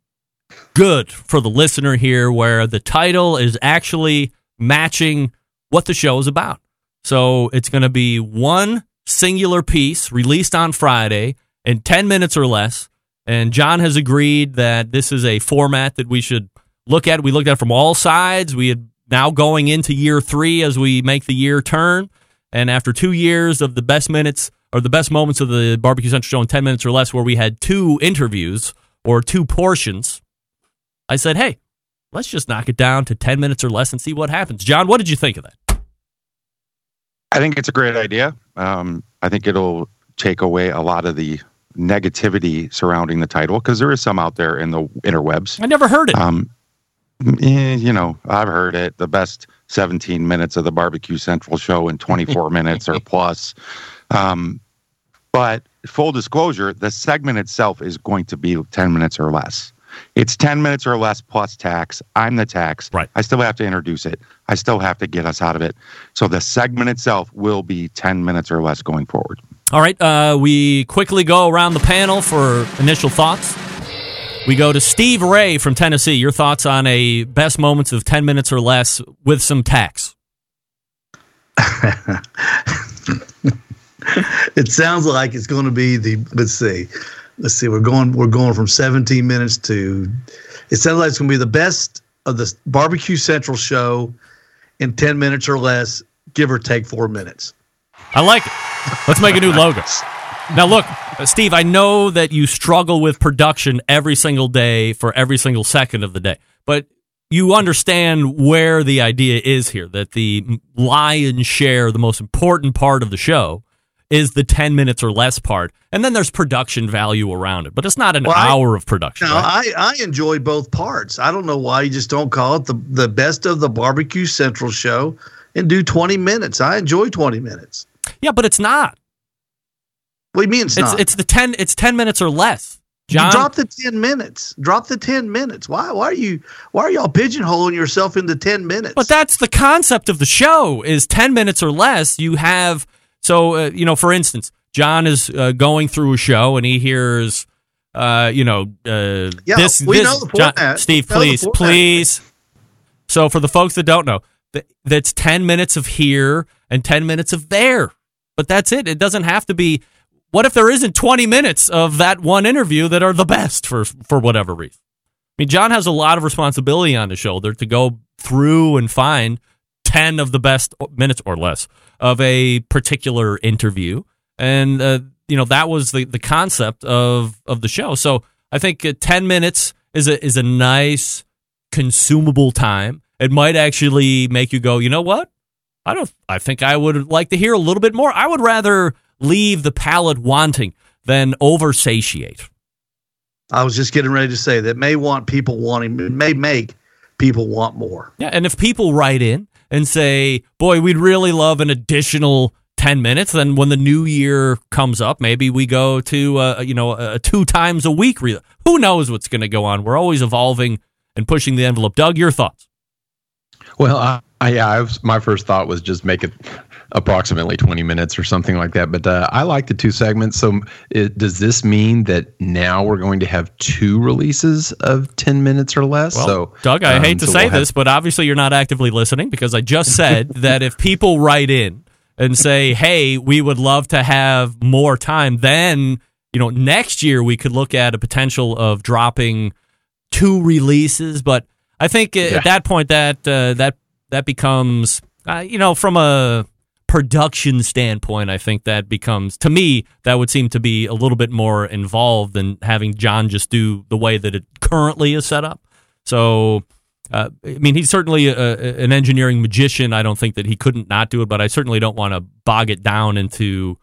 good for the listener here where the title is actually matching what the show is about. So it's going to be one singular piece released on Friday in 10 minutes or less. And John has agreed that this is a format that we should look at. We looked at from all sides. We had now going into year three as we make the year turn. And after two years of the best minutes or the best moments of the Barbecue Central show in 10 minutes or less, where we had two interviews or two portions, I said, hey, let's just knock it down to 10 minutes or less and see what happens. John, what did you think of that? I think it's a great idea. Um, I think it'll take away a lot of the negativity surrounding the title because there is some out there in the interwebs. I never heard it. Um, eh, you know, I've heard it. The best 17 minutes of the Barbecue Central show in 24 minutes or plus. Um, but full disclosure, the segment itself is going to be 10 minutes or less. It's 10 minutes or less plus tax. I'm the tax. Right. I still have to introduce it. I still have to get us out of it. So the segment itself will be 10 minutes or less going forward. All right. Uh, we quickly go around the panel for initial thoughts. We go to Steve Ray from Tennessee. Your thoughts on a best moments of 10 minutes or less with some tax? it sounds like it's going to be the let's see let's see we're going we're going from 17 minutes to it sounds like it's going to be the best of the barbecue central show in 10 minutes or less give or take four minutes I like it. Let's make a new logo. Now, look, Steve, I know that you struggle with production every single day for every single second of the day, but you understand where the idea is here that the lion's share, the most important part of the show, is the 10 minutes or less part. And then there's production value around it, but it's not an Well, I- hour of production. now right? I, I enjoy both parts i don't know why you just don't call it the, the best of the barbecue central show and do 20 minutes i enjoy 20 minutes yeah, but it's not. what do you mean it's, It's not it's the 10 it's 10 minutes or less. John, drop the 10 minutes drop the 10 minutes why why are you why are y'all pigeonholing yourself into 10 minutes But that's the concept of the show is 10 minutes or less. You have, so, uh, you know, for instance, John is uh, going through a show and he hears, uh, you know, uh, Yeah, this, we this, know the John- Steve, We know the please, please. So for the folks that don't know, th- that's 10 minutes of here and 10 minutes of there. But that's it. It doesn't have to be. What if there isn't 20 minutes of that one interview that are the best for for whatever reason? I mean, John has a lot of responsibility on his shoulder to go through and find 10 of the best minutes or less of a particular interview. And, uh, you know, that was the, the concept of, of the show. So I think uh, 10 minutes is a, is a nice consumable time. It might actually make you go, you know what? I don't, I think I would like to hear a little bit more. I would rather leave the palate wanting than over satiate. I was just getting ready to say that may want people wanting, may make people want more. Yeah, and if people write in and say, "Boy, we'd really love an additional 10 minutes," then when the new year comes up, maybe we go to uh, you know, a two times a week. Re- Who knows what's going to go on? We're always evolving and pushing the envelope. Doug, your thoughts? Well, I, I, yeah, I was, my first thought was just make it approximately 20 minutes or something like that. But uh, I like the two segments. So it, does this mean that now we're going to have two releases of 10 minutes or less? Well, so, Doug, I um, hate to so say we'll have- this, but obviously you're not actively listening because I just said that if people write in and say, "Hey, we would love to have more time," then you know next year we could look at a potential of dropping two releases, but I think Yeah. at that point that uh, that that becomes uh, you know from a production standpoint, I think that becomes to me that would seem to be a little bit more involved than having John just do the way that it currently is set up. So. Uh, I mean, he's certainly a, an engineering magician. I don't think that he couldn't not do it, but I certainly don't want to bog it down into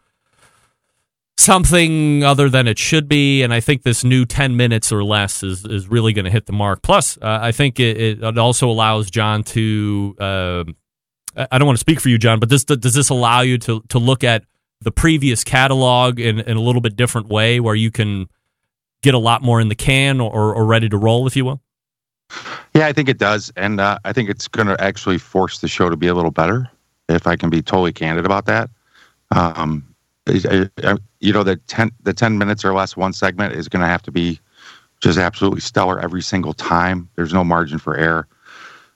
something other than it should be. And I think this new 10 minutes or less is, is really going to hit the mark. Plus, uh, I think it, it it also allows John to, uh, I don't want to speak for you, John, but this, does this allow you to, to look at the previous catalog in, in a little bit different way where you can get a lot more in the can or, or ready to roll, if you will? Yeah, I think it does, and uh, I think it's going to actually force the show to be a little better. If I can be totally candid about that, um, I- I- you know, the ten the ten minutes or less one segment is going to have to be just absolutely stellar every single time. There's no margin for error,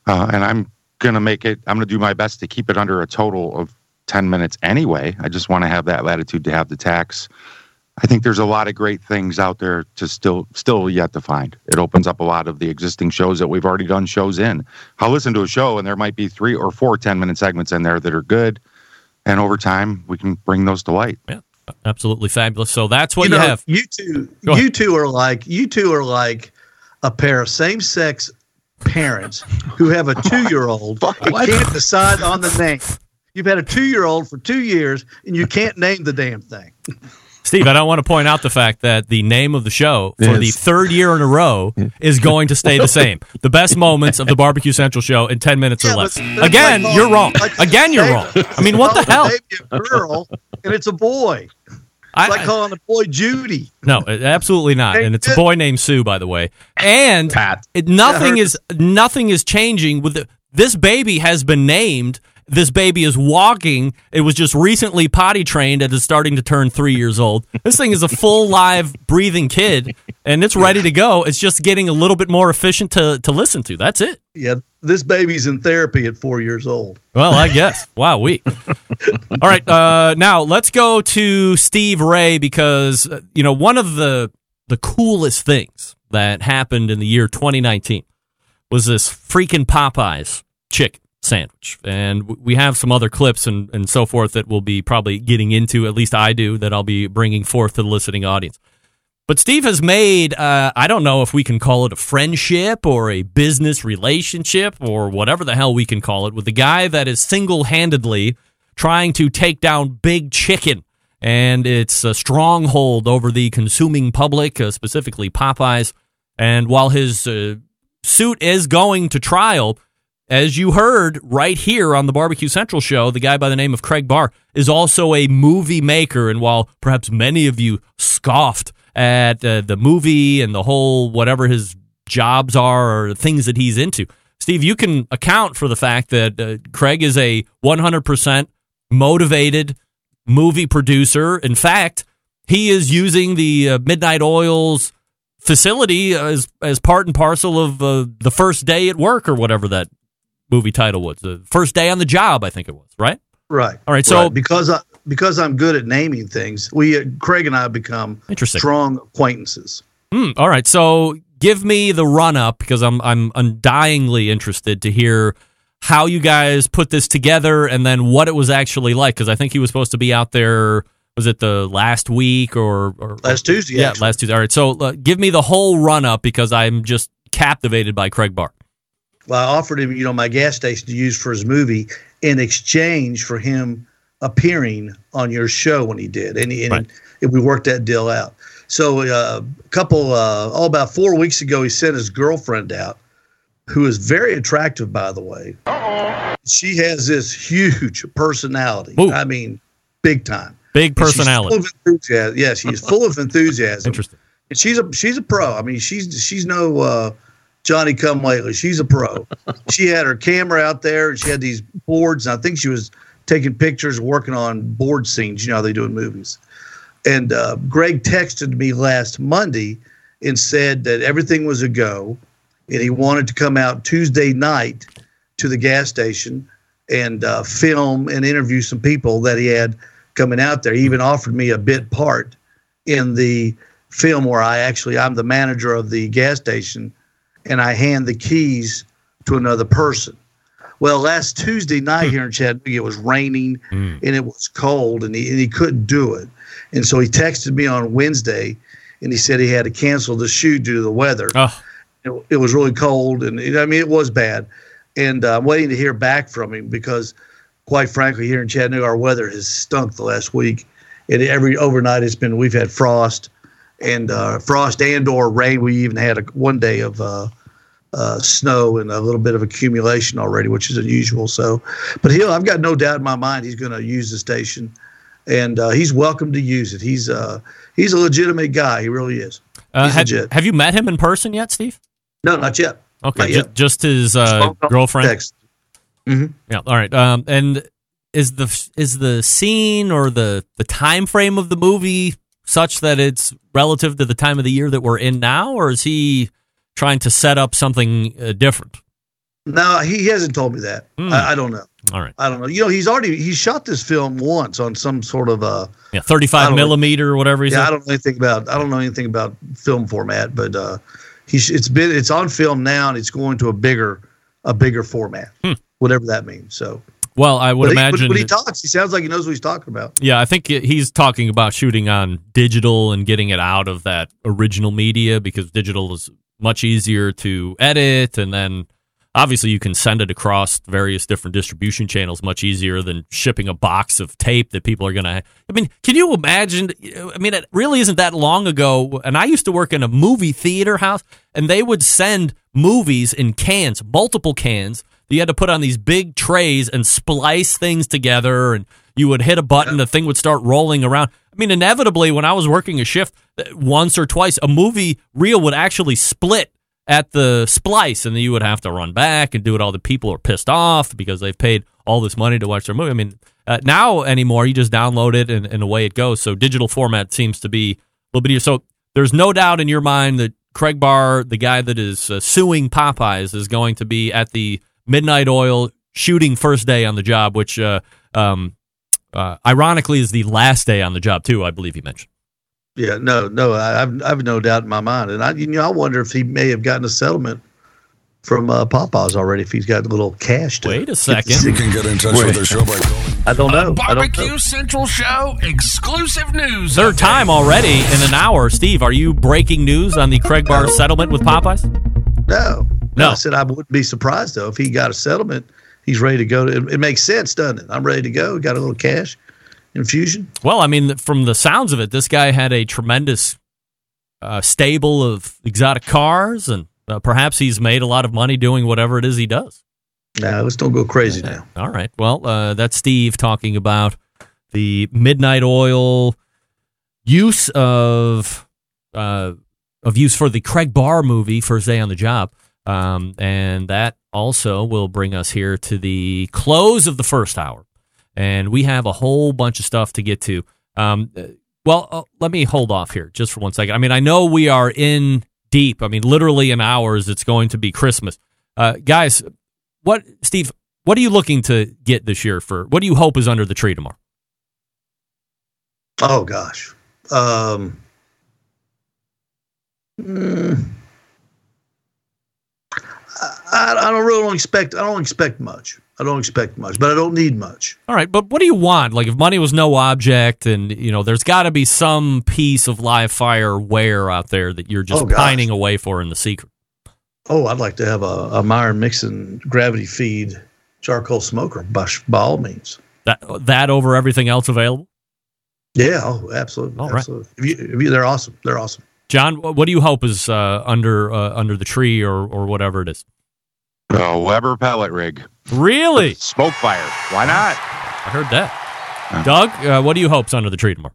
uh, and I'm going to make it. I'm going to do my best to keep it under a total of ten minutes anyway. I just want to have that latitude to have the tax. I think there's a lot of great things out there to still still yet to find. It opens up a lot of the existing shows that we've already done shows in. I'll listen to a show and there might be three or four 10 minute segments in there that are good. And over time we can bring those to light. Yeah. Absolutely fabulous. So that's what you, know, have. You two, you two are like you two are like a pair of same-sex parents who have a two-year-old and can't decide on the name. You've had a two-year-old for two years and you can't name the damn thing. Steve, I don't want to point out the fact that the name of the show for Yes. the third year in a row is going to stay the same. The best moments of the Barbecue Central show in 10 minutes or Yeah, but less. Again, like you're wrong. like Again, you're wrong. I mean, what the hell? a girl and it's a boy. I- like calling a boy Judy. No, uh, absolutely not. And it's a boy named Sue, by the way. And Pat. nothing is nothing is changing with the, this baby has been named. This baby is walking. It was just recently potty trained and is starting to turn three years old. This thing is a full live breathing kid, and it's ready to go. It's just getting a little bit more efficient to to listen to. That's it. Yeah, this baby's in therapy at four years old. Well, I guess. Wow, we. All right, uh, now let's go to Steve Ray because uh, you know one of the the coolest things that happened in the year 2019 was this freaking Popeyes chick sandwich, and we have some other clips and and so forth that we'll be probably getting into. At least I do that I'll be bringing forth to the listening audience. But Steve has made, uh, I don't know if we can call it a friendship or a business relationship or whatever the hell we can call it, with the guy that is single handedly trying to take down Big Chicken and its a stronghold over the consuming public, uh, specifically Popeyes. And while his uh, suit is going to trial, as you heard right here on the Barbecue Central show, the guy by the name of Craig Barr is also a movie maker. And while perhaps many of you scoffed at uh, the movie and the whole whatever his jobs are or things that he's into, Steve, you can account for the fact that uh, Craig is a 100% motivated movie producer. In fact, he is using the uh, Midnight Oils facility as as part and parcel of uh, the first day at work or whatever that movie title was. The first day on the job, I think it was, right? Right. All right, so- because I because I'm good at naming things, we uh, Craig and I have become Interesting. strong acquaintances. Hmm, all right, so give me the run up because I'm I'm undyingly interested to hear how you guys put this together and then what it was actually like because I think he was supposed to be out there. Was it the last week or, or Last Tuesday, Yeah, actually. last Tuesday. All right, so uh, give me the whole run up because I'm just captivated by Craig Barr. Well, I offered him, you know, my gas station to use for his movie in exchange for him appearing on your show when he did, and, and, Right. and we worked that deal out. So uh, a couple, uh, oh, about four weeks ago, he sent his girlfriend out, who is very attractive, by the way. She has this huge personality. Ooh. I mean, big time. Big And she's personality. Full of enthusiasm. Yeah, she's full of enthusiasm. Interesting. And she's a she's a pro. I mean, she's she's no uh, Johnny Come Lately. She's a pro. she had her camera out there, and she had these boards. And I think she was taking pictures, working on board scenes. You know how they do in movies. And uh, Greg texted me last Monday and said that everything was a go, and he wanted to come out Tuesday night to the gas station and uh, film and interview some people that he had coming out there. He even offered me a bit part in the film where I actually I'm the manager of the gas station and I hand the keys to another person. Well, last Tuesday night here in Chattanooga, it was raining and it was cold, and he, and he couldn't do it. And so he texted me on Wednesday, and he said he had to cancel the shoot due to the weather. Oh. It, it was really cold, and I mean it was bad. And uh, I'm waiting to hear back from him because, quite frankly, here in Chattanooga, our weather has stunk the last week. And every overnight, it's been we've had frost, and uh, frost and or rain. We even had a, one day of uh, uh, snow and a little bit of accumulation already, which is unusual. So, but he'll. I've got no doubt in my mind he's going to use the station, and uh, he's welcome to use it. He's uh, he's a legitimate guy. He really is. Uh, have, legit. have you met him in person yet, Steve? No, not yet. Okay, Not yet. just his uh, girlfriend. Text. Mhm. Yeah. All right. Um, and is the is the scene or the the time frame of the movie such that it's relative to the time of the year that we're in now, or is he trying to set up something uh, different? No, he hasn't told me that. Hmm. I, I don't know. All right. I don't know. You know, he's already he shot this film once on some sort of uh Yeah, thirty-five know. millimeter or whatever. Yeah. I don't know anything about I don't know anything about film format, but uh he's it's been it's on film now and it's going to a bigger a bigger format. Whatever that means. So Well, I would but he- but imagine. when he talks, he sounds like he knows what he's talking about. Yeah, I think he's talking about shooting on digital and getting it out of that original media because digital is much easier to edit and then obviously you can send it across various different distribution channels much easier than shipping a box of tape that people are going to I mean, can you imagine I mean, it really isn't that long ago and I used to work in a movie theater house and they would send movies in cans, multiple cans that you had to put on these big trays and splice things together and you would hit a button the thing would start rolling around. I mean inevitably when i was working a shift once or twice a movie reel would actually split at the splice and then you would have to run back and do it all the people are pissed off because they've paid all this money to watch their movie i mean uh, now anymore you just download it and, and away it goes so digital format seems to be a little bit easier so there's no doubt in your mind that Craig Barr, the guy that is uh, suing Popeyes, is going to be at the Midnight Oil shooting first day on the job, which uh, um, uh, ironically is the last day on the job too. I believe he mentioned. Yeah, no, no, I, I've I've no doubt in my mind, and I you know I wonder if he may have gotten a settlement from uh, Popeyes already if he's got a little cash. To Wait a second. You can get in touch with the show by calling. I don't know. I don't Barbecue know. Central Show exclusive news. Third time already in an hour. Steve, are you breaking news on the Craig Barr settlement with Popeyes? No, No. I said I wouldn't be surprised though if he got a settlement. He's ready to go. It, it makes sense, doesn't it? I'm ready to go. Got a little cash infusion. Well, I mean, from the sounds of it, this guy had a tremendous uh, stable of exotic cars, and uh, perhaps he's made a lot of money doing whatever it is he does. Now let's don't go crazy now. All right. Well, uh, that's Steve talking about the midnight oil use of uh, of use for the Craig Barr movie First Day on the Job, um, and that also will bring us here to the close of the first hour, and we have a whole bunch of stuff to get to. Um, uh, well, uh, let me hold off here just for one second. I mean, I know we are in deep. I mean, literally in hours, it's going to be Christmas, uh, guys. What, Steve? What are you looking to get this year for? What do you hope is under the tree tomorrow? Oh gosh. Um, mm, I, I don't really expect. I don't expect much. I don't expect much, but I don't need much. All right, but what do you want? Like, if money was no object, and you know, there's got to be some piece of live fire wear out there that you're just Oh, pining away for in the secret. Oh, I'd like to have a, a Myron Mixon gravity feed charcoal smoker by, by all means. That that over everything else available. Yeah. Oh, absolutely. All right. absolutely. If you, if you, they're awesome. They're awesome. John, what do you hope is uh, under uh, under the tree or or whatever it is? A Weber pellet rig. Really? SmokeFire. Why not? I heard that. Doug, uh, what do you hope's under the tree tomorrow?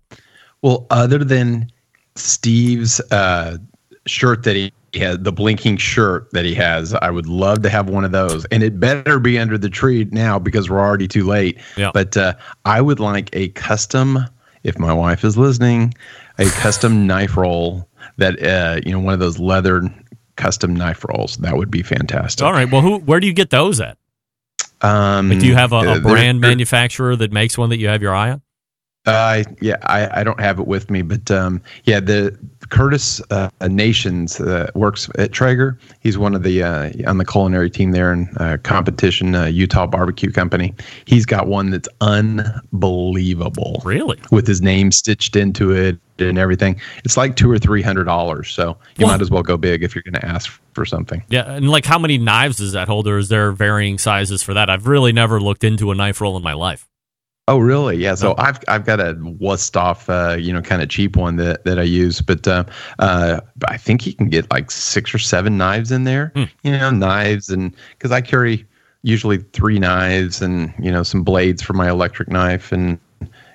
Well, other than Steve's uh, shirt that he had, the blinking shirt that he has, I would love to have one of those. And it better be under the tree now because we're already too late. Yeah. But uh, I would like a custom, if my wife is listening, a custom knife roll that, uh, you know, one of those leather custom knife rolls. That would be fantastic. All right. Well, who? Where do you get those at? Um, Like, do you have a, uh, a they're- brand they're- manufacturer that makes one that you have your eye on? Uh, yeah, I, I don't have it with me, but um, yeah, the Curtis uh, Nations uh, works at Traeger. He's one of the uh, on the culinary team there in uh, competition, uh, Utah Barbecue Company. He's got one that's unbelievable. Really? With his name stitched into it and everything. It's like two or three hundred dollars. So you What? might as well go big if you're going to ask for something. Yeah, and like how many knives does that hold, or is there varying sizes for that? I've really never looked into a knife roll in my life. Oh, really? Yeah. So I've I've got a Wüsthof, uh, you know, kind of cheap one that, that I use, but uh, uh, I think you can get like six or seven knives in there. You know, knives and because I carry usually three knives and you know some blades for my electric knife and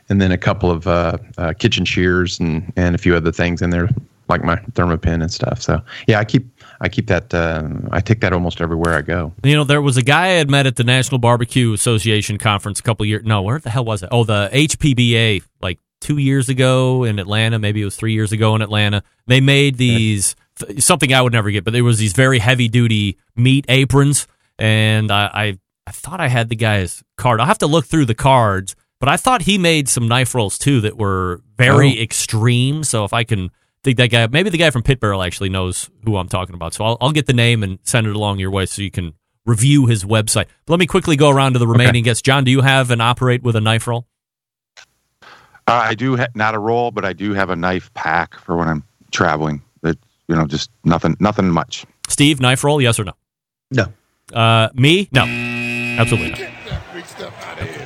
and then a couple of uh, uh, kitchen shears and and a few other things in there like my Thermapen and stuff. So yeah, I keep I keep that uh, I take that almost everywhere I go. You know, there was a guy I had met at the National Barbecue Association conference a couple years. No, where the hell was it? Oh, the HPBA, like two years ago in Atlanta. Maybe it was three years ago in Atlanta. They made these something I would never get, but there was these very heavy duty meat aprons, and I, I I thought I had the guy's card. I'll have to look through the cards, but I thought he made some knife rolls too that were very Oh. extreme. So if I can think that guy, maybe the guy from Pit Barrel actually knows who I'm talking about. So I'll, I'll get the name and send it along your way so you can review his website. But let me quickly go around to the remaining guests. John, do you have and operate with a knife roll? Uh, I do ha- not a roll, but I do have a knife pack for when I'm traveling. It you know just nothing nothing much. Steve, knife roll, yes or no? No. Uh, me? No. Absolutely not.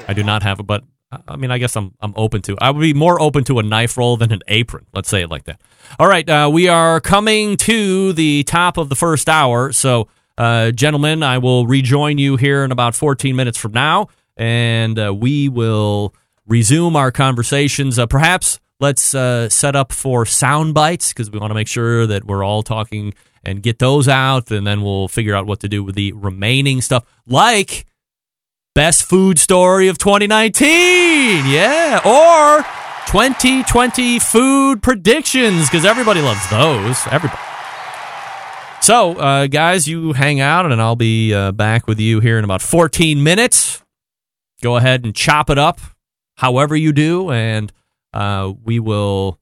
I do not have a but I mean, I guess I'm I'm open to. I would be more open to a knife roll than an apron. Let's say it like that. All right, uh, we are coming to the top of the first hour, so uh, gentlemen, I will rejoin you here in about 14 minutes from now, and uh, we will resume our conversations. Uh, perhaps let's uh, set up for sound bites because we want to make sure that we're all talking and get those out, and then we'll figure out what to do with the remaining stuff, like best food story of 2019. Yeah. Or 2020 food predictions because everybody loves those. Everybody. So, uh, guys, you hang out and I'll be uh, back with you here in about 14 minutes. Go ahead and chop it up however you do, and uh, we will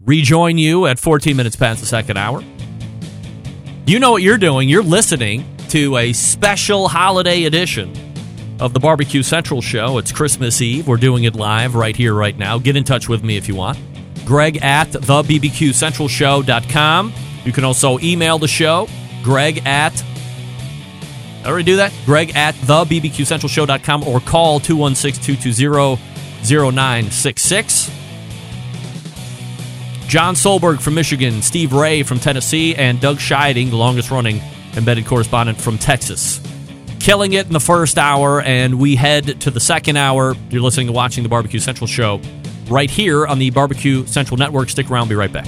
rejoin you at 14 minutes past the second hour. You know what you're doing. You're listening to a special holiday edition of the Barbecue Central show. It's Christmas Eve. We're doing it live right here, right now. Get in touch with me if you want. Greg at thebbqcentralshow.com. You can also email the show, greg at already do that? Greg at thebbqcentralshow.com or call 216-220-0966. John Solberg from Michigan, Steve Ray from Tennessee, and Doug Scheiding, the longest running embedded correspondent from Texas. Killing it in the first hour, and we head to the second hour. You're listening to Watching the Barbecue Central show right here on the Barbecue Central Network. Stick around, be right back.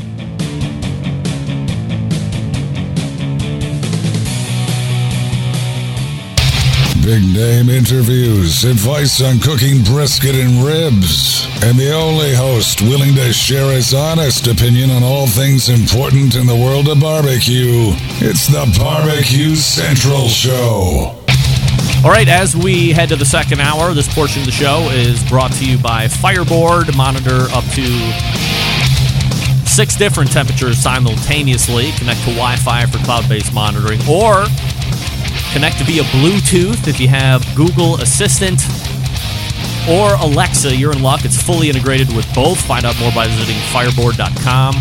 Big name interviews, advice on cooking brisket and ribs, and the only host willing to share his honest opinion on all things important in the world of barbecue. It's the Barbecue Central Show. All right, as we head to the second hour, this portion of the show is brought to you by Fireboard. Monitor up to six different temperatures simultaneously. Connect to Wi Fi for cloud based monitoring or connect via Bluetooth if you have Google Assistant or Alexa. You're in luck. It's fully integrated with both. Find out more by visiting fireboard.com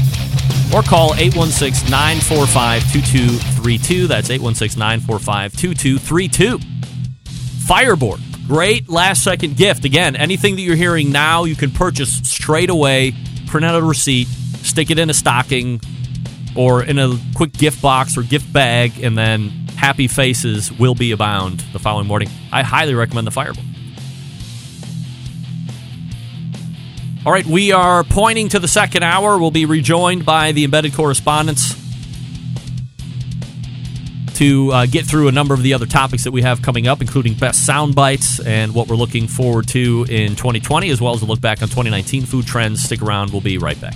or call 816 945 2232. That's 816 945 2232. Fireboard. Great last second gift. Again, anything that you're hearing now, you can purchase straight away, print out a receipt, stick it in a stocking or in a quick gift box or gift bag, and then happy faces will be abound the following morning. I highly recommend the Fireboard. All right, we are pointing to the second hour. We'll be rejoined by the embedded correspondents to uh, get through a number of the other topics that we have coming up, including best sound bites and what we're looking forward to in 2020, as well as a look back on 2019 food trends. Stick around, we'll be right back.